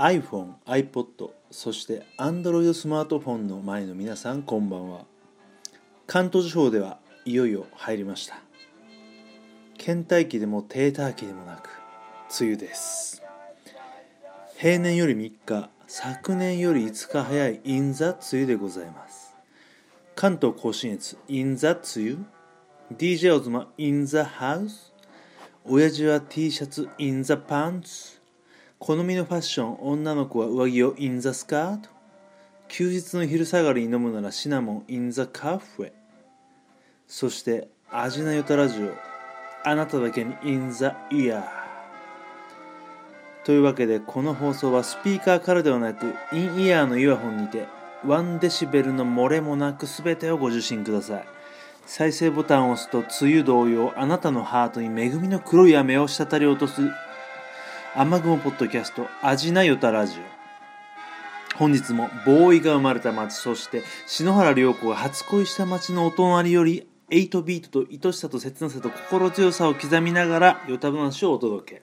iPhone、iPod、そして Android スマートフォンの前の皆さんこんばんは。関東地方ではいよいよ入りました。倦怠期でも停滞期でもなく梅雨です。平年より3日昨年より5日早い in the 梅雨でございます。関東甲信越 in the 梅雨？DJ オズマ in the house 親父は T シャツ in the pants 好みのファッション女の子は上着を in the skirt 休日の昼下がりに飲むならシナモン in the cafe そして味なよたラジオあなただけに in the ear というわけでこの放送はスピーカーからではなくインイヤーのイヤホンにて1デシベルの漏れもなく全てをご受信ください。再生ボタンを押すと梅雨同様あなたのハートに恵みの黒い雨を滴り落とす雨雲ポッドキャスト味なよたラジオ。本日もボーイが生まれた街そして篠原涼子が初恋した街のお隣より8ビートと愛しさと切なさと心強さを刻みながらよた話をお届け。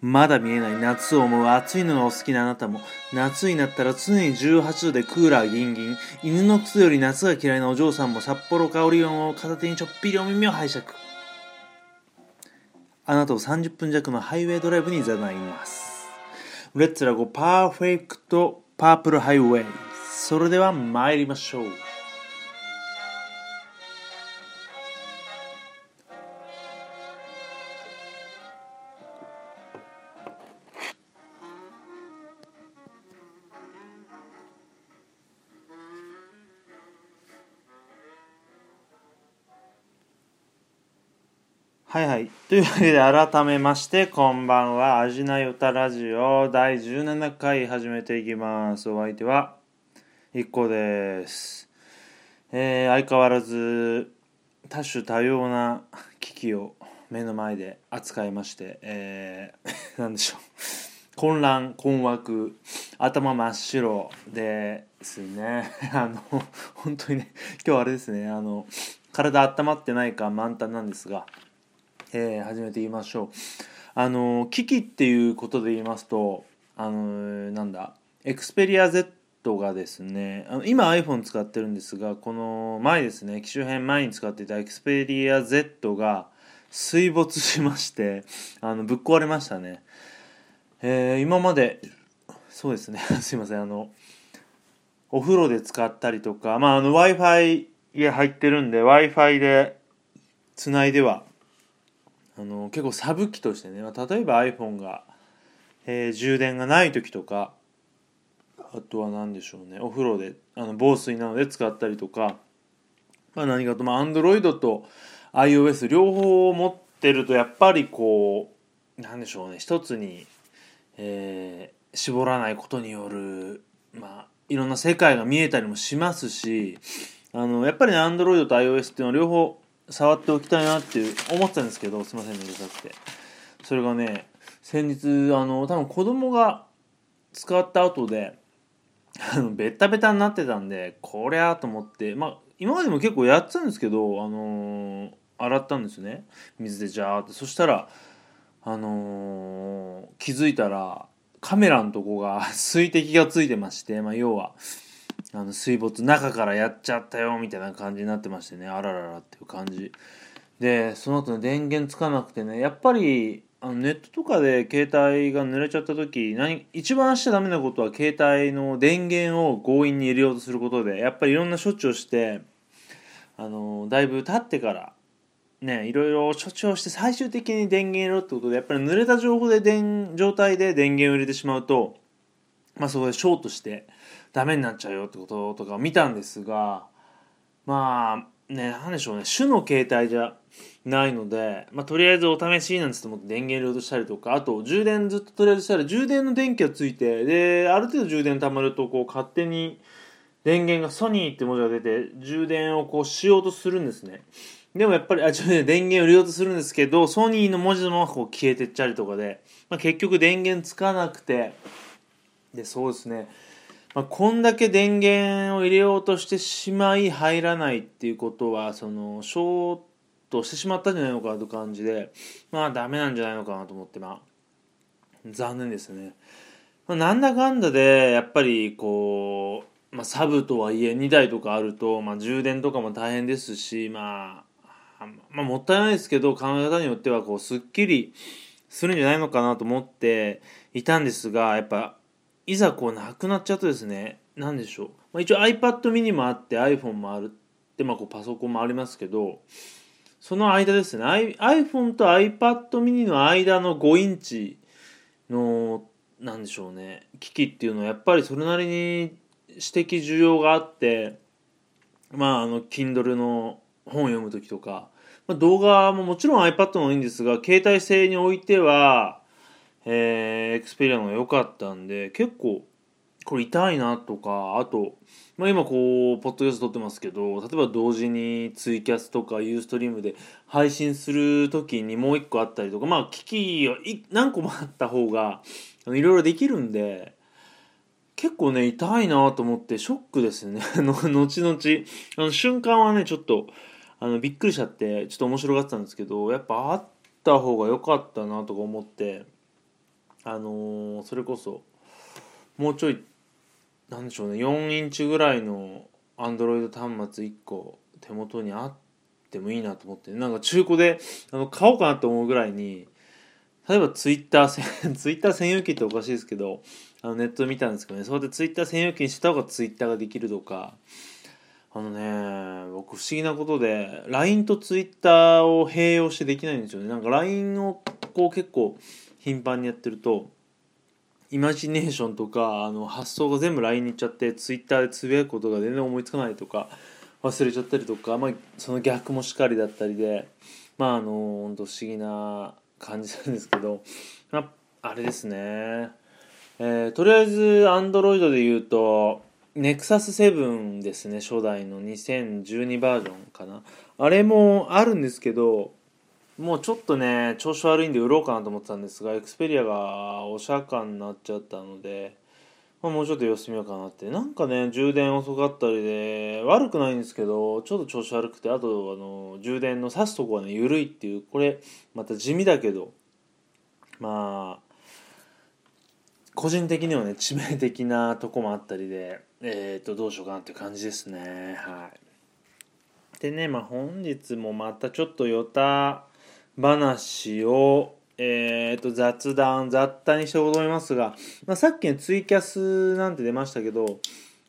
まだ見えない夏を思う暑いのがお好きなあなたも夏になったら常に18度でクーラーギンギン犬の靴より夏が嫌いなお嬢さんも札幌香り音を片手にちょっぴりお耳を拝借。あなたを30分弱のハイウェイドライブに誘います。レッツラゴパーフェクトパープルハイウェイ。それでは参りましょう。はいはい。というわけで改めましてこんばんは。味なよたラジオ第17回始めていきます。お相手は一個です。えー、相変わらず多種多様な機器を目の前で扱いまして、えー、なんでしょう。混乱、困惑、頭真っ白ですね。あの、本当にね、今日あれですね、あの、体温まってないか満タンなんですが、えー、始めてみましょう。あの機器っていうことで言いますとあのなんだエクスペリア Z がですねあの今 iPhone 使ってるんですがこの前ですね機種編前に使っていたエクスペリア Z が水没しましてあのぶっ壊れましたね、えー、今までそうですね すいませんあのお風呂で使ったりとか、まあの、w i f i 家入ってるんで w i f i でつないではあの結構サブ機としてね例えば iPhone が、えー、充電がない時とかあとは何でしょうねお風呂であの防水なので使ったりとか、まあ、何かと、まあ、Android と iOS 両方を持ってるとやっぱりこうなんでしょうね一つに、えー、絞らないことによるまあいろんな世界が見えたりもしますしあのやっぱりね Android と iOS っていうのは両方触っておきたいなって思ってたんですけどすいませんねうるさくて。それがね先日あの多分子供が使った後であのベタベタになってたんでこりゃと思ってまあ今までも結構やってたんですけどあのー、洗ったんですね。水でジャーって。そしたらあのー、気づいたらカメラのとこが 水滴がついてまして、まあ、要は。あの水没中からやっちゃったよみたいな感じになってましてね。あらららっていう感じ。でその後ね電源つかなくてねやっぱりあのネットとかで携帯が濡れちゃった時何一番しちゃダメなことは携帯の電源を強引に入れようとすることでやっぱりいろんな処置をしてあのだいぶ経ってからねいろいろ処置をして最終的に電源入れろってことでやっぱり濡れた情報で電状態で電源を入れてしまうとまあそこでショートしてダメになっちゃうよってこととかを見たんですがまあね何でしょうね。種の携帯じゃないので、まあ、とりあえずお試しなんつって思って電源入れようとしたりとかあと充電ずっととりあえずしたら充電の電気がついてである程度充電たまるとこう勝手に電源がソニーって文字が出て充電をこうしようとするんですね。でもやっぱりあ充電電源を入れようとするんですけどソニーの文字のままこう消えてっちゃうとかで、まあ、結局電源つかなくてでそうですね。まあ、こんだけ電源を入れようとしてしまい入らないっていうことはそのショートしてしまったんじゃないのかという感じでまあダメなんじゃないのかなと思ってまあ残念ですね。まあ、なんだかんだでやっぱりこう、まあ、サブとはいえ2台とかあると、まあ、充電とかも大変ですし、まあ、まあもったいないですけど考え方によってはこうすっきりするんじゃないのかなと思っていたんですがやっぱいざこうなくなっちゃうとですね何でしょう、まあ、一応 iPad mini もあって iPhone もあるって、まあ、こうパソコンもありますけどその間ですね iPhone と iPad mini の間の5インチのなんでしょうね機器っていうのはやっぱりそれなりに指摘需要があってまああの Kindle の本を読む時とか、まあ、動画ももちろん iPad もいいんですが携帯性においてはえー、Xperia のが良かったんで結構これ痛いなとかあと、まあ、今こうポッドキャスト撮ってますけど例えば同時にツイキャスとかユーストリームで配信する時にもう一個あったりとかまあ機器が何個もあった方がいろいろできるんで結構ね痛いなと思ってショックですね。の後々あの瞬間はねちょっとあのびっくりしちゃってちょっと面白がってたんですけどやっぱあった方が良かったなとか思って。あのー、それこそもうちょいなんでしょうね4インチぐらいのアンドロイド端末1個手元にあってもいいなと思ってなんか中古であの買おうかなと思うぐらいに例えばツイッターツイッター専用機っておかしいですけどあのネット見たんですけどねそうやってツイッター専用機にした方がツイッターができるとかあのね僕不思議なことで LINE とツイッターを併用してできないんですよね。なんか LINE をこう結構頻繁にやってるとイマジネーションとかあの発想が全部 LINE に行っちゃってツイッターでつぶやくことが全然思いつかないとか忘れちゃったりとか、まあ、その逆もしかりだったりでまああの本当不思議な感じなんですけど、まあ、あれですね、えー、とりあえず Android で言うと NEXUS7 ですね初代の。2012バージョンかな。あれもあるんですけどもうちょっとね調子悪いんで売ろうかなと思ってたんですがエクスペリアがお釈迦になっちゃったので、まあ、もうちょっと様子見ようかなって。なんかね充電遅かったりで悪くないんですけどちょっと調子悪くてあとあの充電の挿すとこがね緩いっていうこれまた地味だけどまあ個人的にはね致命的なとこもあったりでえっ、ー、とどうしようかなっていう感じですね。はい。でねまあ本日もまたちょっとヨタ話を、えー、と雑談雑多にしておと思いますが、まあ、さっきのツイキャスなんて出ましたけど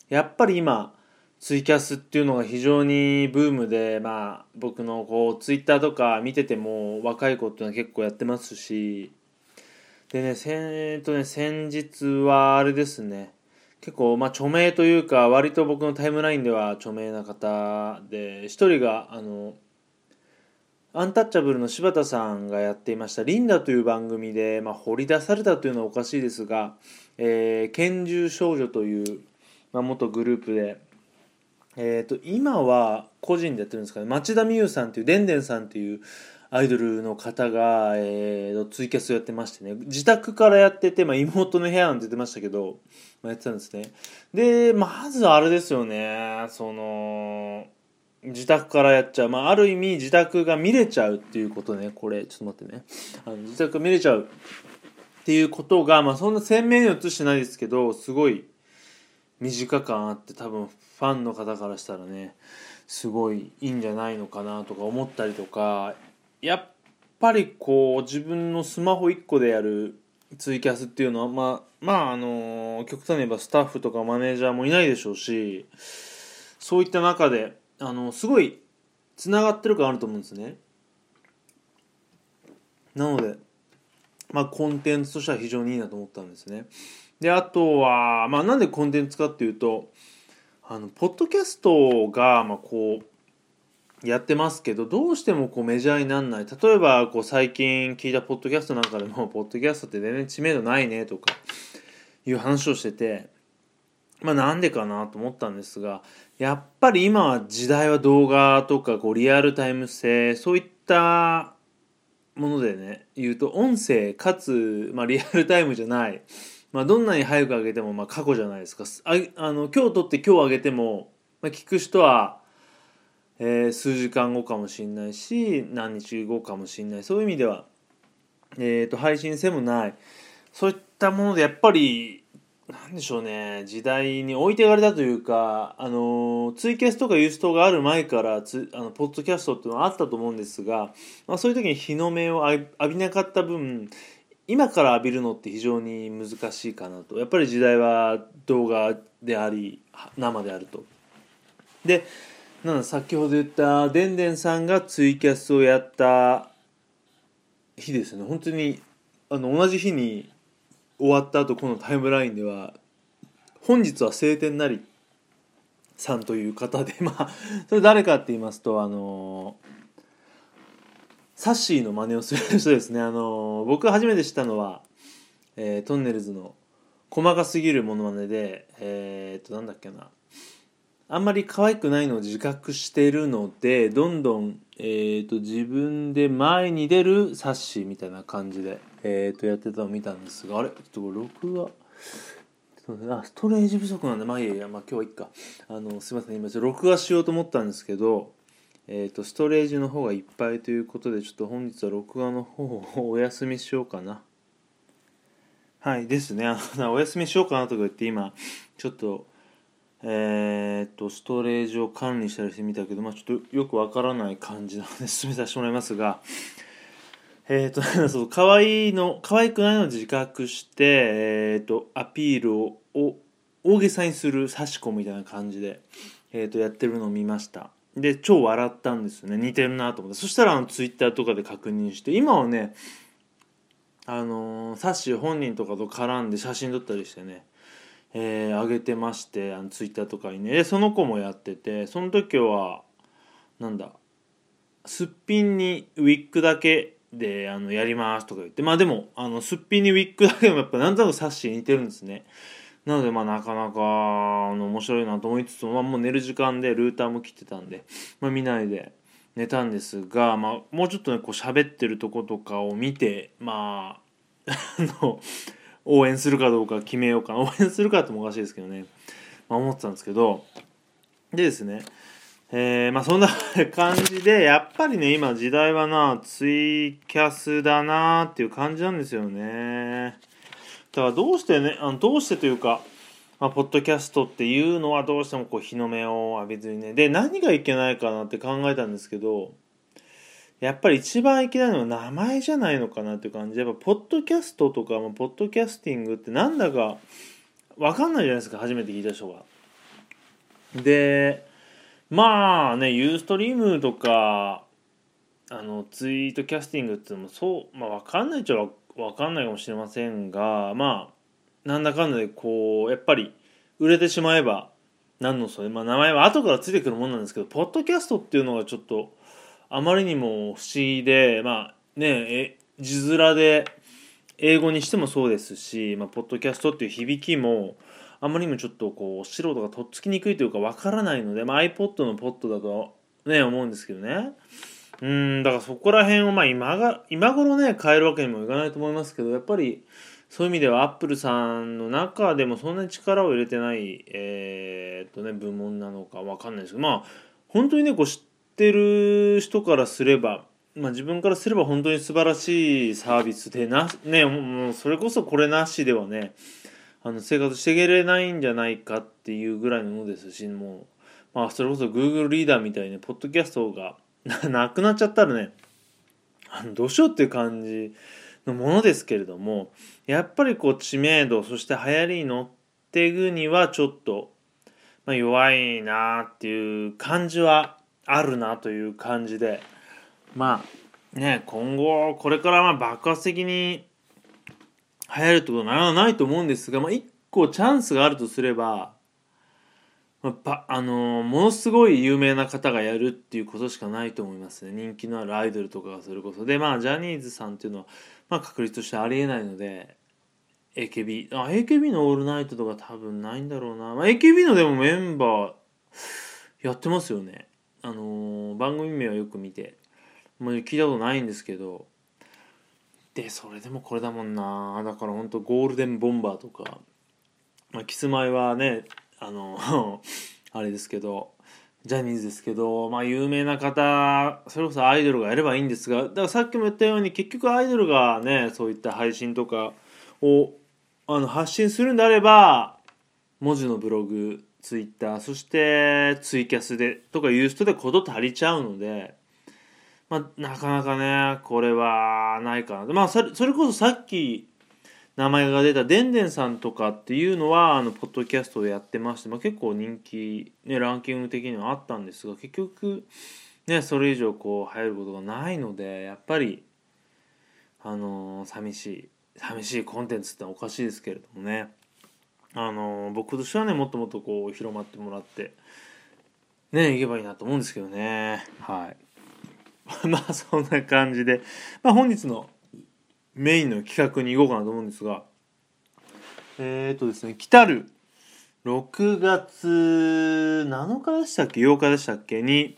やっぱり今ツイキャスっていうのが非常にブームで、まあ、僕のこうツイッターとか見てても若い子っていうのは結構やってますしでねせえー、とね先日はあれですね結構まあ著名というか割と僕のタイムラインでは著名な方で一人があのアンタッチャブルの柴田さんがやっていました「リンダ」という番組で、まあ、掘り出されたというのはおかしいですが、えー、拳銃少女という、まあ、元グループで、えーと、今は個人でやってるんですかね。町田美優さんというでんでんさんというアイドルの方が、えー、ツイキャスをやってましてね。自宅からやってて、まあ、妹の部屋なんて言ってましたけど、まあ、やってたんですね。でまずあれですよね。その自宅からやっちゃう、まあ、ある意味自宅が見れちゃうっていうことね。これちょっと待ってね。あの自宅が見れちゃうっていうことが、まあ、そんな鮮明に映してないですけどすごい短感あって多分ファンの方からしたらねすごいいいんじゃないのかなとか思ったりとかやっぱりこう自分のスマホ1個でやるツイキャスっていうのはまあまああの極端に言えばスタッフとかマネージャーもいないでしょうしそういった中であのすごいつながってる感あると思うんですね。なのでまあコンテンツとしては非常にいいなと思ったんですね。であとはまあなんでコンテンツかっていうとあのポッドキャストがまあこうやってますけどどうしてもこうメジャーになんない。例えばこう最近聞いたポッドキャストなんかでもポッドキャストって全然知名度ないねとかいう話をしててまあなんでかなと思ったんですがやっぱり今は時代は動画とかこうリアルタイム性そういったものでね言うと音声かつ、まあ、リアルタイムじゃない、まあ、どんなに早く上げてもまあ過去じゃないですか。ああの今日撮って今日上げても、まあ、聞く人は、えー、数時間後かもしれないし何日後かもしれない。そういう意味では、えーと、配信性もない。そういったものでやっぱりなんでしょうね。時代に置いてかれたというかあのツイキャスとかユーストがある前からつあのポッドキャストっていうのはあったと思うんですが、まあ、そういう時に日の目を浴びなかった分今から浴びるのって非常に難しいかなと。やっぱり時代は動画であり生であると。でなんだ先ほど言ったでんでんさんがツイキャスをやった日ですね。本当にあの同じ日に終わった後このタイムラインでは本日は晴天なりさんという方で まあそれ誰かって言いますとあのサッシーの真似をする人ですね。あの僕が初めて知ったのは、えー、トンネルズの細かすぎるものまねでえー、っとなんだっけな。あんまり可愛くないのを自覚してるのでどんどん、えーと、自分で前に出るサッシみたいな感じで、えーと、やってたのを見たんですがあれ？ちょっと録画？あストレージ不足なんでまあいいや、まあ、今日はいっか。あのすいません。今ちょっと録画しようと思ったんですけど、えーと、とストレージの方がいっぱいということでちょっと本日は録画の方をお休みしようかな。はいですね。あのお休みしようかなとか言って今ちょっとえー、っとストレージを管理したりしてみたけど、まあ、ちょっとよくわからない感じなので 進めさせてもらいますがえー、っ とそう可愛いの可愛くないのを自覚して、えー、っとアピールを大げさにする差し込みたいな感じで、え、っとやってるのを見ました。で超笑ったんですよね。似てるなと思って。そしたらあのツイッターとかで確認して今はねあのー、サッシー本人とかと絡んで写真撮ったりしてねえー、上げてましてあのツイッターとかにね。でその子もやっててその時はなんだすっぴんにウィッグだけであのやりますとか言って。まあでもあのすっぴんにウィッグだけでもやっぱなんとなくサッシー似てるんですね。なのでまあなかなかあの面白いなと思いつつも、まあ、もう寝る時間でルーターも切ってたんで、まあ、見ないで寝たんですが、まあ、もうちょっとねこう喋ってるとことかを見てまあ あの応援するかどうか決めようか。応援するかってもおかしいですけどね、まあ、思ってたんですけど。でですね。えー、まあそんな感じでやっぱりね今時代はなツイキャスだなっていう感じなんですよね。だからどうしてねあのどうしてというかまあ、ポッドキャストっていうのはどうしてもこう日の目を浴びずにね。で何がいけないかなって考えたんですけどやっぱり一番いけないのは名前じゃないのかなって感じ。でやっぱポッドキャストとかポッドキャスティングってなんだか分かんないじゃないですか。初めて聞いた人が。でまあねユーストリームとかあのツイートキャスティングっていうのもそうまあ分かんないっちゃ分かんないかもしれませんがまあなんだかんだでこうやっぱり売れてしまえば何のそれ。まあ名前は後からついてくるもんなんですけどポッドキャストっていうのがちょっとあまりにも不思議でまあねえ字面で英語にしてもそうですし、まあ、ポッドキャストっていう響きもあまりにもちょっとこう素人がとっつきにくいというかわからないので、まあ、iPod のポッドだとね思うんですけどね。うんだからそこら辺をまあ今が今頃ね変えるわけにもいかないと思いますけどやっぱりそういう意味ではアップルさんの中でもそんなに力を入れてないえー、っとね部門なのかわかんないですけどまあ本当にねこう知ってる人からすれば、まあ、自分からすれば本当に素晴らしいサービスでな、ね、もうそれこそこれなしではねあの生活していけれないんじゃないかっていうぐらいのものですしもう、まあ、それこそ Google リーダーみたいにポッドキャストが なくなっちゃったらねあのどうしようっていう感じのものですけれどもやっぱりこう知名度そして流行りに乗っていくにはちょっと、まあ、弱いなっていう感じはあるなという感じで。まあね今後これからま爆発的に流行るってことはないと思うんですが、まあ、1個チャンスがあるとすれば、まあ、あの、ものすごい有名な方がやるっていうことしかないと思いますね。人気のあるアイドルとかがそれこそ。でまあジャニーズさんっていうのは、まあ、確率としてありえないので AKB あ AKB の「オールナイト」とか多分ないんだろうな、まあ、AKB のでもメンバーやってますよね。あのー、番組名はよく見てもう聞いたことないんですけどでそれでもこれだもんな。だからほんとゴールデンボンバーとか、まあ、キスマイはねあの あれですけどジャニーズですけど、まあ、有名な方それこそアイドルがやればいいんですがだからさっきも言ったように結局アイドルがねそういった配信とかをあの発信するんであれば文字のブログツイッターそしてツイキャスでとかいう人でこと足りちゃうので、まあ、なかなかねこれはないかなまあそれそれこそさっき名前が出たでんでんさんとかっていうのはあのポッドキャストをやってまして、まあ、結構人気、ね、ランキング的にはあったんですが結局ねそれ以上こう入ることがないのでやっぱりあのー、寂しい寂しいコンテンツっておかしいですけれどもね。あの僕としてはねもっともっとこう広まってもらってねいけばいいなと思うんですけどね。はい。まあそんな感じで、まあ、本日のメインの企画に行こうかなと思うんですがえっ、とですね来たる6月7日でしたっけ？8日でしたっけ？に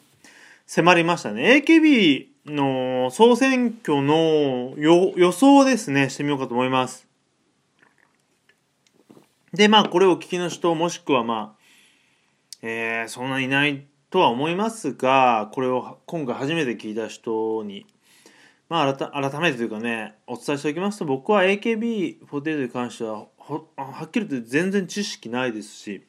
迫りましたね。AKB の総選挙の予想ですね。してみようかと思います。で、まあ、これを聞きの人、もしくはまあ、えー、そんないないとは思いますが、これを今回初めて聞いた人に、まあ、改めてというかね、お伝えしておきますと、僕は AKB48 に関しては、はっきり言って全然知識ないですし、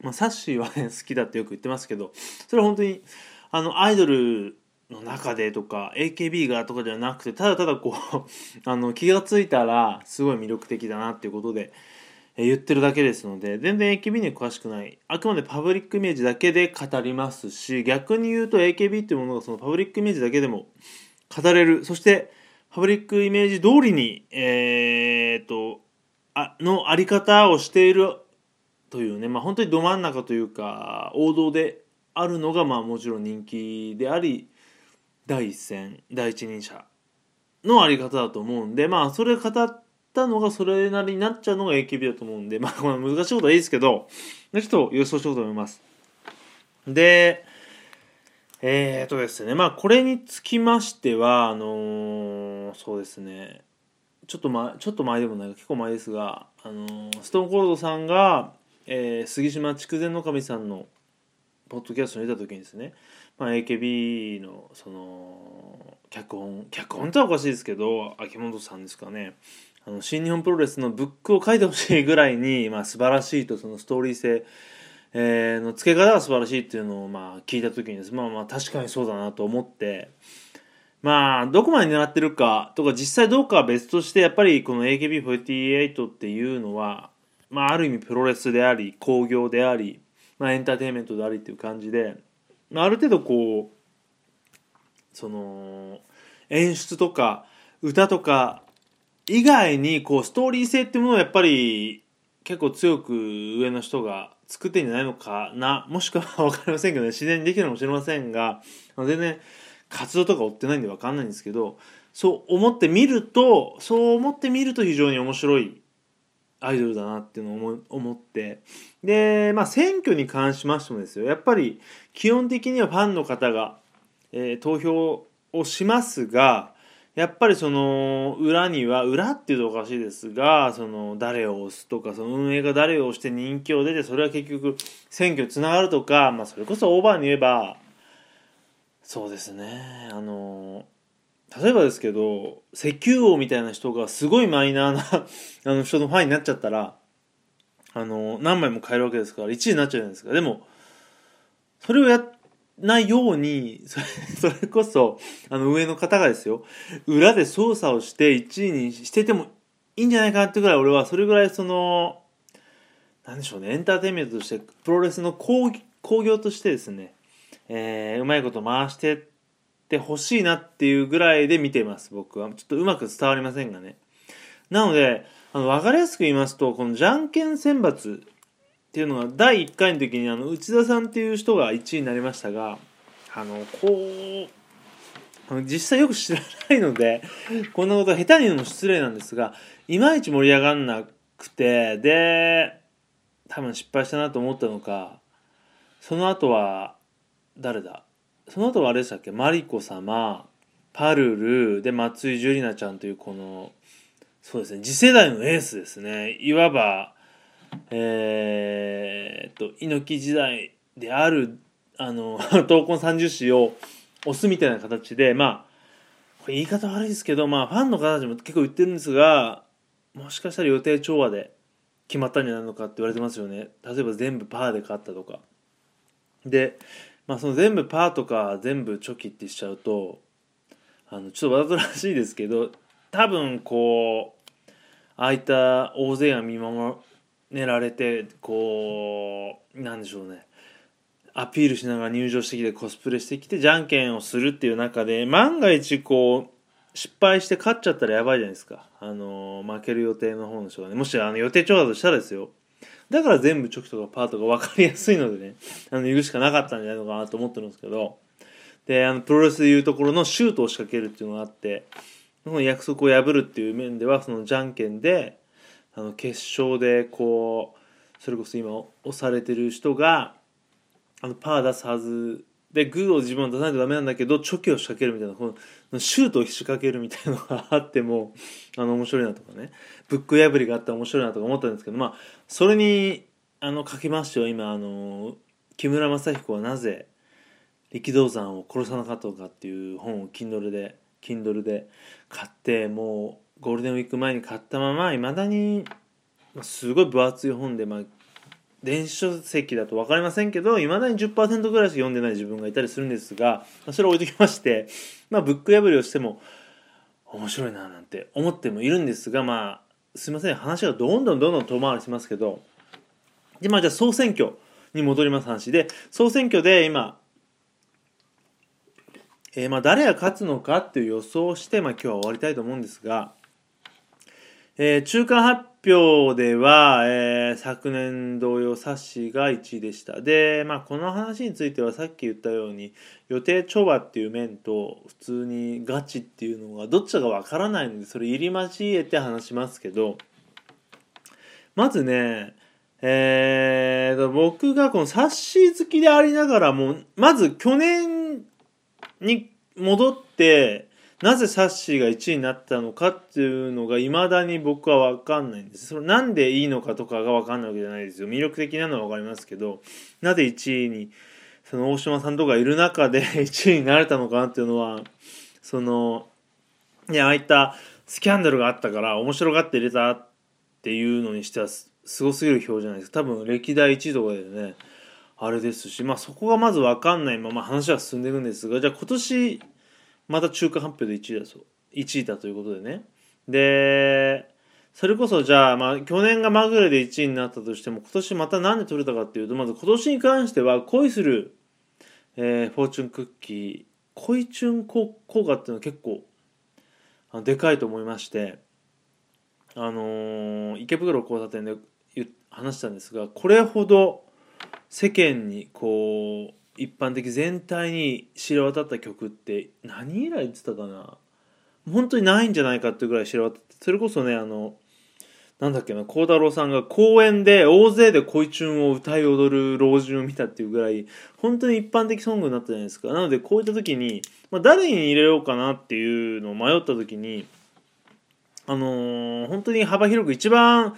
まあ、サッシーはね、好きだってよく言ってますけど、それは本当に、あの、アイドルの中でとか AKB がとかではなくてただただこう あの気が付いたらすごい魅力的だなっていうことで言ってるだけですので全然 AKB に詳しくない。あくまでパブリックイメージだけで語りますし逆に言うと AKB っていうものがそのパブリックイメージだけでも語れる。そしてパブリックイメージ通りにえー、っとあのあり方をしているというねまあ本当にど真ん中というか王道であるのがまあもちろん人気であり第一線第一人者のあり方だと思うんでまあそれ語ってったのがそれなりになっちゃうのが AKB だと思うんで、まあ、この難しいことはいいですけど、ちょっと予想しようと思います。で、えー、っとですね、まあ、これにつきましては、あのー、そうですね、ちょっと前、ちょっと前でもない結構前ですが、あのー、ストーンコールドさんが、えー、杉島筑前の神さんのポッドキャストに出た時にですね、まあ、AKB のその脚本脚本ってはおかしいですけど秋元さんですかねあの新日本プロレスのブックを書いてほしいぐらいに、まあ、素晴らしいとそのストーリー性、えー、の付け方が素晴らしいっていうのをまあ聞いた時にです。まあまあ確かにそうだなと思って。まあどこまで狙ってるかとか実際どうかは別としてやっぱりこの AKB48 っていうのは、まあ、ある意味プロレスであり興行であり、まあ、エンターテインメントでありっていう感じで、まあ、ある程度こうその演出とか歌とか以外にこうストーリー性っていうものをやっぱり結構強く上の人が作ってんじゃないのかな。もしくは分かりませんけどね。自然にできるかもしれませんが。全然活動とか追ってないんで分かんないんですけどそう思ってみるとそう思ってみると非常に面白いアイドルだなっていうのを思って。でまあ選挙に関しましてもですよ。やっぱり基本的にはファンの方が、えー、投票をしますがやっぱりその裏には裏っていうとおかしいですがその誰を押すとかその運営が誰を押して人気を出てそれは結局選挙につながるとか、まあ、それこそオーバーに言えばそうですね。あの例えばですけど石油王みたいな人がすごいマイナーな あの人のファンになっちゃったらあの何枚も買えるわけですから1位になっちゃうじゃないですか。でもそれをやないように それこそあの上の方がですよ裏で操作をして1位にしててもいいんじゃないかなってぐらい俺はそれぐらいそのなんでしょうねエンターテインメントとしてプロレスの興行としてですね、えー、うまいこと回してってほしいなっていうぐらいで見てます僕は。ちょっとうまく伝わりませんがね。なのであの分かりやすく言いますとこのじゃんけん選抜っていうのが第1回の時にあの内田さんっていう人が1位になりましたがあのこう実際よく知らないので こんなことは下手に言うのも失礼なんですがいまいち盛り上がんなくてで多分失敗したなと思ったのかその後は誰だ？その後はあれでしたっけ？マリコ様パルルで松井樹里奈ちゃんというこのそうですね次世代のエースですね。いわばえー、っと猪木時代であるあの 闘魂三十史を押すみたいな形でまあこれ言い方悪いですけどまあファンの方たちも結構言ってるんですがもしかしたら予定調和で決まったんじゃないのかって言われてますよね。例えば全部パーで勝ったとか。で、まあ、その全部パーとか全部チョキってしちゃうとあのちょっとわざとらしいですけど多分こうああいった大勢が見守られてこうなんでしょうね。アピールしながら入場してきてコスプレしてきてじゃんけんをするっていう中で万が一こう失敗して勝っちゃったらやばいじゃないですか。あの負ける予定の方の人がね。もしあの予定調だとしたらですよ。だから全部チョキとかパーとか分かりやすいのでね。あの言うしかなかったんじゃないのかなと思ってるんですけど。であのプロレスでいうところのシュートを仕掛けるっていうのがあってその約束を破るっていう面ではそのじゃんけんであの決勝でこうそれこそ今押されてる人があのパー出すはずでグーを自分は出さないとダメなんだけどチョキを仕掛けるみたいなこのシュートを仕掛けるみたいなのがあってもあの面白いなとかね。ブック破りがあったら面白いなとか思ったんですけどまあそれにあの書きましては今あの木村正彦はなぜ力道山を殺さなかったのかっていう本を Kindle で Kindle で買ってもうゴールデンウィーク前に買ったままいまだにすごい分厚い本で、まあ、電子書籍だと分かりませんけどいまだに10%ぐらいしか読んでない自分がいたりするんですがそれを置いときまして、まあ、ブック破りをしても面白いななんて思ってもいるんですがまあすいません話がどんどんどんどん遠回りしますけどでまあじゃあ総選挙に戻ります話で総選挙で今えー、まあ誰が勝つのかっていう予想をして、まあ、今日は終わりたいと思うんですが、えー、中間発表では、えー、昨年同様サッシーが1位でした。で、まあ、この話についてはさっき言ったように予定調和っていう面と普通にガチっていうのがどっちかがわからないのでそれ入り交えて話しますけどまずねえー、僕がこのサッシー好きでありながらもまず去年に戻ってなぜサッシーが1位になったのかっていうのが未だに僕は分かんないんです。それなんでいいのかとかが分かんないわけじゃないですよ。魅力的なのは分かりますけどなぜ1位にその大島さんとかいる中で 1位になれたのかなっていうのはそのいやああいったスキャンダルがあったから面白がって入れたっていうのにしてはすごすぎる表じゃないですか。多分歴代1位とかでねあれですしまあそこがまず分かんないまま話は進んでいくんですがじゃあ今年また中間発表で1位だそう。1位だということでね。でそれこそじゃあまあ去年がまぐれで1位になったとしても今年また何で取れたかっていうとまず今年に関しては恋する、えー、フォーチュンクッキー恋チュン効果っていうのは結構あのでかいと思いましてあのー、池袋交差点で話したんですがこれほど世間にこう一般的全体に知れ渡った曲って何以来言ってたかな？本当にないんじゃないかっていうぐらい知れ渡ってそれこそねあのなんだっけな孝太郎さんが公園で大勢で恋チュンを歌い踊る老人を見たっていうぐらい本当に一般的ソングになったじゃないですか。なのでこういった時に、まあ、誰に入れようかなっていうのを迷った時にあのー、本当に幅広く一番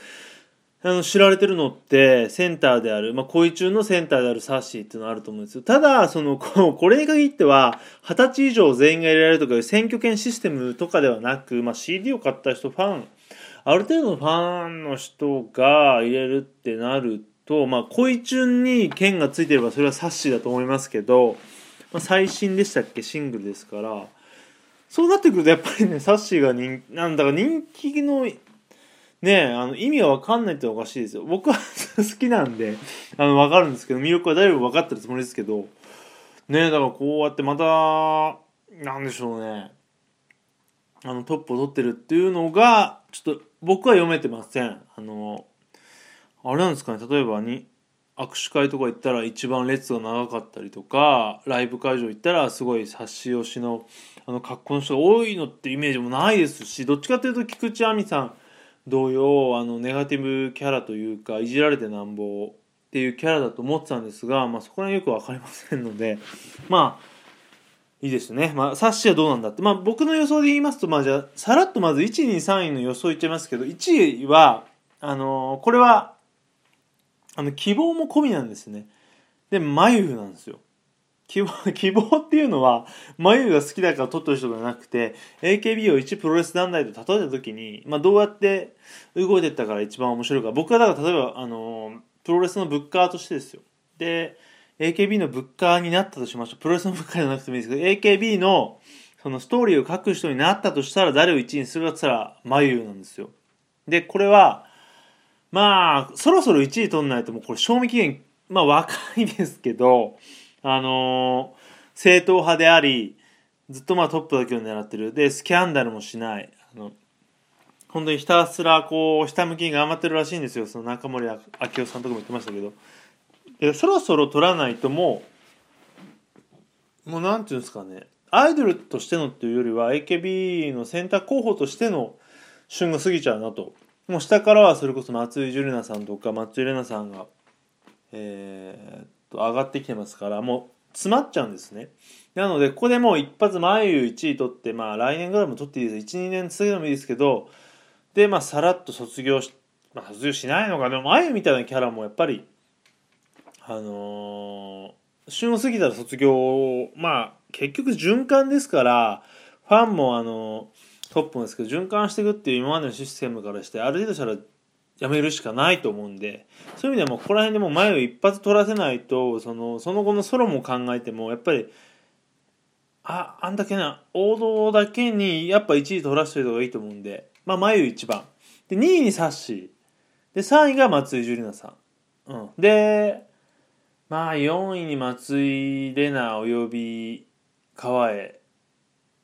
あの知られてるのってセンターである、まあ、恋中のセンターであるサッシーっていうのはあると思うんですよ。ただそのこれに限っては二十歳以上全員が入れられるとかいう選挙権システムとかではなく、まあ、CD を買った人ファンある程度のファンの人が入れるってなると、まあ、恋中に剣がついてればそれはサッシーだと思いますけど、まあ、最新でしたっけ？シングルですから。そうなってくるとやっぱりねサッシーが人なんだか人気のねあの意味が分かんないっておかしいですよ。僕は 好きなんであの分かるんですけど魅力はだいぶ分かってるつもりですけど。ねだからこうやってまたなんでしょうね。あのトップを取ってるっていうのがちょっと僕は読めてません。あのあれなんですかね。例えばに握手会とか行ったら一番列が長かったりとかライブ会場行ったらすごい冊子推しのあの格好の人が多いのってイメージもないですしどっちかというと菊池亜美さん同様あのネガティブキャラというかいじられてなんぼっていうキャラだと思ってたんですが、まあ、そこら辺よく分かりませんので まあいいですね。まあ、サッシはどうなんだって。まあ、僕の予想で言いますと、まあ、じゃあ、さらっとまず1、2、3位の予想言っちゃいますけど、1位は、あのー、これは、あの、希望も込みなんですね。で、眉なんですよ。希望 希望っていうのは眉が好きだから取ってる人じゃなくて AKB を一プロレス団体と例えた時に、まあ、どうやって動いてったから一番面白いか僕はだから例えばあのプロレスのブッカーとしてですよ。で AKB のブッカーになったとしましょう。プロレスのブッカーじゃなくてもいいですけど AKB のそのストーリーを書く人になったとしたら誰を1位にするかって言ったら眉なんですよ。でこれはまあそろそろ1位取んないともうこれ賞味期限まあ若いですけどあの、正統派でありずっとまあトップだけを狙ってる。でスキャンダルもしない。あの本当にひたすらこうひたむきに頑張ってるらしいんですよ。その中森明夫さんとかも言ってましたけど。でそろそろ取らないともうもうなんていうんですかね。アイドルとしてのっていうよりは AKB のセンター候補としての旬が過ぎちゃうなと。もう下からはそれこそ松井樹里奈さんとか松井玲奈さんがえー、と上がってきてますからもう詰まっちゃうんですね。なのでここでもう一発前優1位取ってまあ来年ぐらいも取っていいです。12年続けてもいいですけどでまあさらっと卒業し、まあ、卒業しないのかでも眉みたいなキャラもやっぱりあのー、旬を過ぎたら卒業まあ結局循環ですからファンもあのトップですけど循環していくっていう今までのシステムからしてある程度したらやめるしかないと思うんでそういう意味ではもうここら辺でも前を一発取らせないとそのその後のソロも考えてもやっぱりああんだけな王道だけにやっぱ1位取らせておいた方がいいと思うんでまあ眉1番。で2位にサッシー。で3位が松井樹里奈さん、うん、でまあ4位に松井玲奈および川江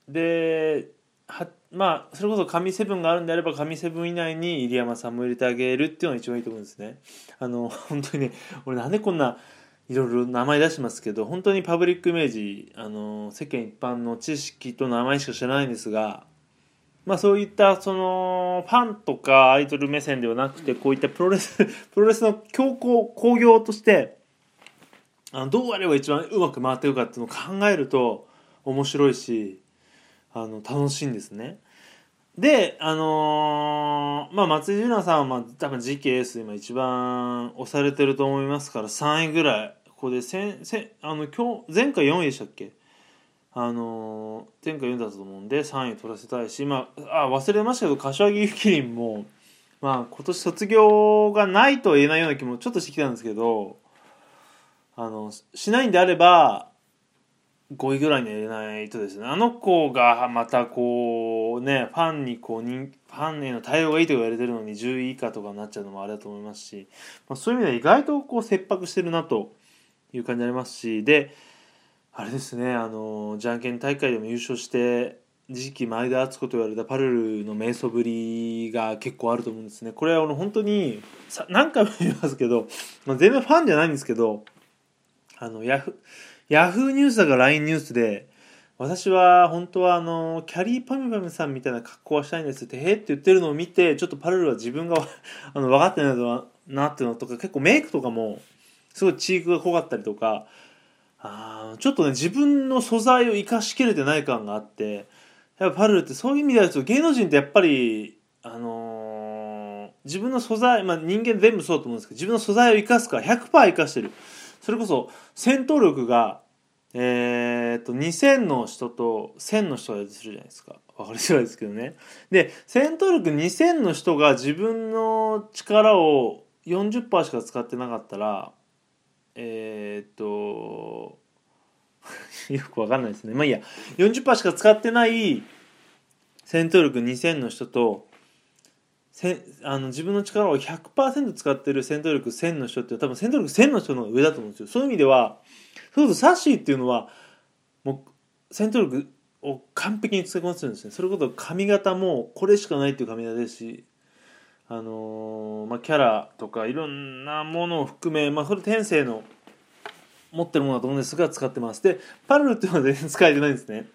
ではまあそれこそ神セブンがあるんであれば神セブン以内に入山さんも入れてあげるっていうのが一番いいと思うんですね。あの本当にね俺なんでこんないろいろ名前出してますけど本当にパブリックイメージあの世間一般の知識と名前しか知らないんですがまあそういったそのファンとかアイドル目線ではなくてこういったプロレス プロレスの強行興行としてあのどうやれば一番うまく回っていくかっていうのを考えると面白いしあの楽しいんですね。で、あのー、まあ、松井樹奈さんは、まあ、多分 GKS 今一番押されてると思いますから3位ぐらいここでせせあの今日前回4位でしたっけ？あのー、前回4位だったと思うんで3位取らせたいし、まあ、あ忘れましたけど柏木由紀林も、まあ、今年卒業がないとは言えないような気もちょっとしてきたんですけどあのしないんであれば5位ぐらいに入れないとですね。あの子がまたこうねファンにこう人ファンへの対応がいいと言われてるのに10位以下とかになっちゃうのもあれだと思いますし、まあ、そういう意味では意外とこう切迫してるなという感じになりますしであれですねあのじゃんけん大会でも優勝して次期前田敦子と言われたパルルの瞑想ぶりが結構あると思うんですね。これはあの本当にさ何回も言いますけど、まあ、全然ファンじゃないんですけどあのヤフヤフーニュースだか LINE ニュースで私は本当はあのキャリーパミパミさんみたいな格好はしたいんですってへえって言ってるのを見てちょっとパルルは自分が あの分かってないなっていうのとか結構メイクとかもすごいチークが濃かったりとかあちょっとね自分の素材を生かしきれてない感があってやっぱパルルってそういう意味では芸能人ってやっぱりあのー、自分の素材まあ人間全部そうだと思うんですけど自分の素材を生かすか100%生かしてる。それこそ戦闘力がえー、っと2000の人と1000の人がいるとするじゃないですか。分かりづらいですけどね。で戦闘力2000の人が自分の力を40%しか使ってなかったらえー、っ とよく分かんないですね。まあいいや。40%しか使ってない戦闘力2000の人とせあの自分の力を100%使ってる戦闘力1000の人って多分戦闘力1000の人の上だと思うんですよ。そういう意味ではそうするとサッシーっていうのはもう戦闘力を完璧に使いこなせるんですね。それこそ髪型もこれしかないっていう髪型ですしあのー、まあ、キャラとかいろんなものを含め、まあ、それ天性の持ってるものだと思うんですが使ってます。でパルルっていうのは全然使えてないんですね。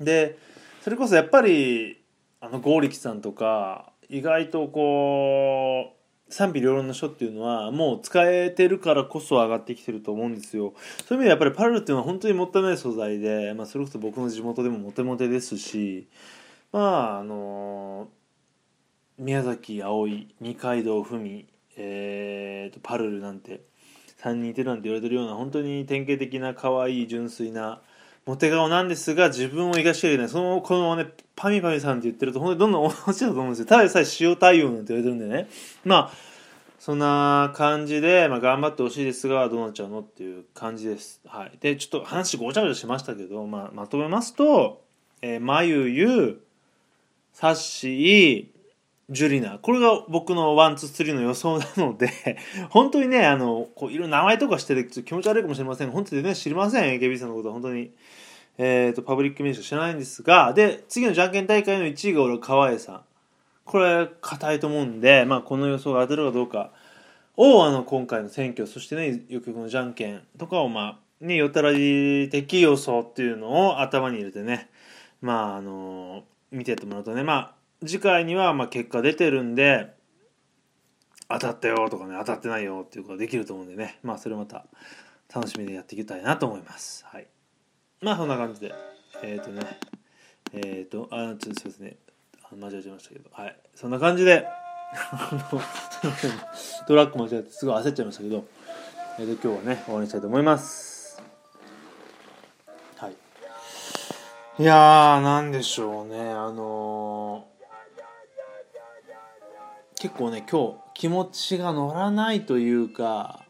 でそれこそやっぱりあの剛力さんとか意外とこう賛否両論の書っていうのはもう使えてるからこそ上がってきてると思うんですよ。そういう意味でやっぱりパルルっていうのは本当にもったいない素材。で、まあ、それこそ僕の地元でもモテモテですし。まああの宮崎あおい二階堂ふみ、えーと、パルルなんて3人いてるなんて言われてるような本当に典型的な可愛い純粋なモテ顔なんですが自分を生かしきれないそのこのままねパミパミさんって言ってると本当にどんどん落ちだと思うんですよ。ただでさえ塩対応なんて言われてるんでね。まあそんな感じで、まあ、頑張ってほしいですがどうなっちゃうのっていう感じです。はい。でちょっと話ごちゃごちゃしましたけど、まあ、まとめますと、えー、まゆゆさっしージュリナ。これが僕のワンツースリーの予想なので 本当にねあのこういろいろ名前とかしてて気持ち悪いかもしれません。本当にね知りません AKB さんのこと。は本当に。えっ、ー、とパブリック名称知らないんですがで次のじゃんけん大会の1位が俺川栄さん。これ硬いと思うんで、まあ、この予想が当たるかどうか。をあの今回の選挙そしてねよくこのじゃんけんとかをまあねよたらじ的予想っていうのを頭に入れてねまああの見てってもらうとねまあ次回にはまあ結果出てるんで当たったよとかね当たってないよっていうことができると思うんでね。まあそれまた楽しみでやっていきたいなと思います。はい。まあそんな感じで。えっ、ー、とね。えっ、ー、とあちょっとそうですね。間違えちゃいましたけど。はい。そんな感じで トラック間違えてすごい焦っちゃいましたけど、えー、と今日はね終わりにしたいと思います。はい。いやーなんでしょうね。あのー結構ね今日気持ちが乗らないというか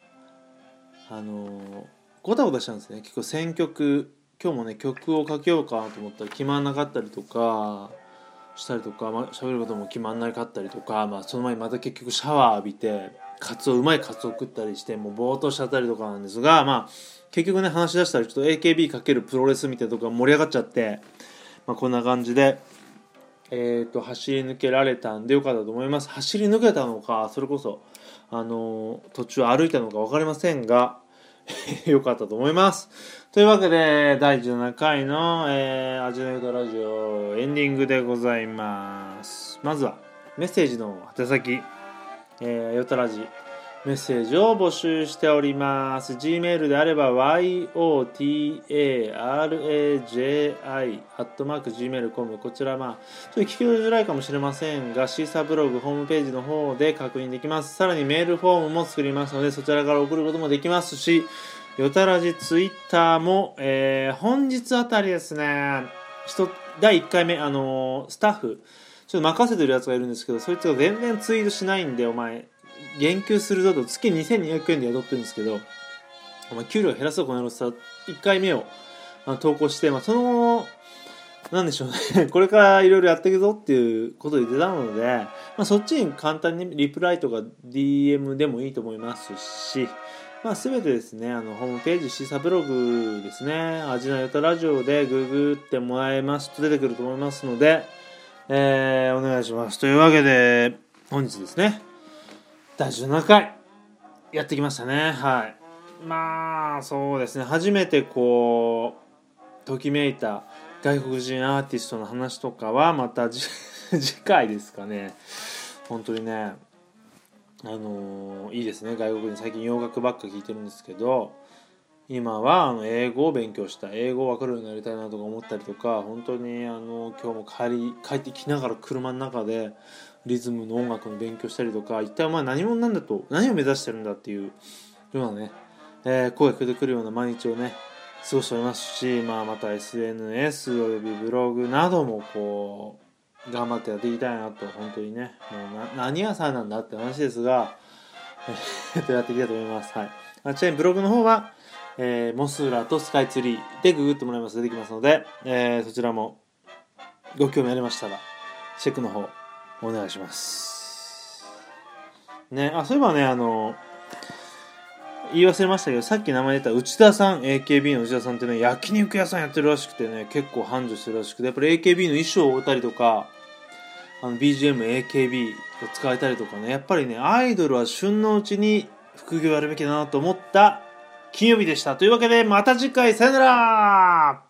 あのごたごたしたんですね。結構選曲今日もね曲をかけようかなと思ったら決まんなかったりとかしたりとか、まあ、喋ることも決まんなかったりとか、まあ、その前にまた結局シャワー浴びてカツオうまいカツオ食ったりしてもうぼーっとしちゃったりとかなんですがまあ結局ね話し出したらちょっと AKB× プロレスみたいなとこが盛り上がっちゃって、まあ、こんな感じでえーと、走り抜けられたんでよかったと思います。走り抜けたのかそれこそあの途中歩いたのか分かりませんが よかったと思います。というわけで第17回の、えー、アジナユタラジオエンディングでございます。まずはメッセージの宛先、えー、ヨタラジメッセージを募集しております。Gmail であれば yotaraji.gmail.com こちらまあちょっと聞きづらいかもしれませんがシーサーブログホームページの方で確認できます。さらにメールフォームも作りますのでそちらから送ることもできますしよたらじツイッターも、えー、本日あたりですね第1回目あのー、スタッフちょっと任せてるやつがいるんですけどそいつが全然ツイートしないんでお前言及するぞと月2200円で雇ってるんですけど、お前給料減らそうこの野郎さ、1回目をまあ投稿して、まあ、その、なんでしょうね。これからいろいろやっていくぞっていうことを言ってたので、まあ、そっちに簡単にリプライとか DM でもいいと思いますし、まあ、全てですね、あの、ホームページ、シーサブログですね、アジナヨタラジオでググってもらえますと出てくると思いますので、えー、お願いします。というわけで、本日ですね、第17回。やってきましたね。はい。まあそうですね。初めてこうときめいた外国人アーティストの話とかはまた 次回ですかね。本当にねあのー、いいですね。外国人最近洋楽ばっか聞いてるんですけど今はあの英語を勉強した英語を分かるようになりたいなとか思ったりとか本当にあの今日も帰り帰ってきながら車の中でリズムの音楽の勉強したりとか一体お前何者なんだと何を目指してるんだっていうようなね、えー、声が出てくるような毎日をね過ごしておりますし、まあ、また SNS およびブログなどもこう頑張ってやっていきたいなと本当にねもう何屋さんなんだって話ですが、やっていきたいと思います、はい、あちなみにブログの方は、えー、モスラとスカイツリーでググってもらいますと出てきますので、えー、そちらもご興味ありましたらチェックの方お願いします。ねあそういえばねあの言い忘れましたけどさっき名前出た内田さん AKB の内田さんってね焼肉屋さんやってるらしくてね結構繁盛してるらしくてやっぱり AKB の衣装を置いたりとかあの BGMAKB を使えたりとかねやっぱりねアイドルは旬のうちに副業やるべきだなと思った金曜日でした。というわけでまた次回さよなら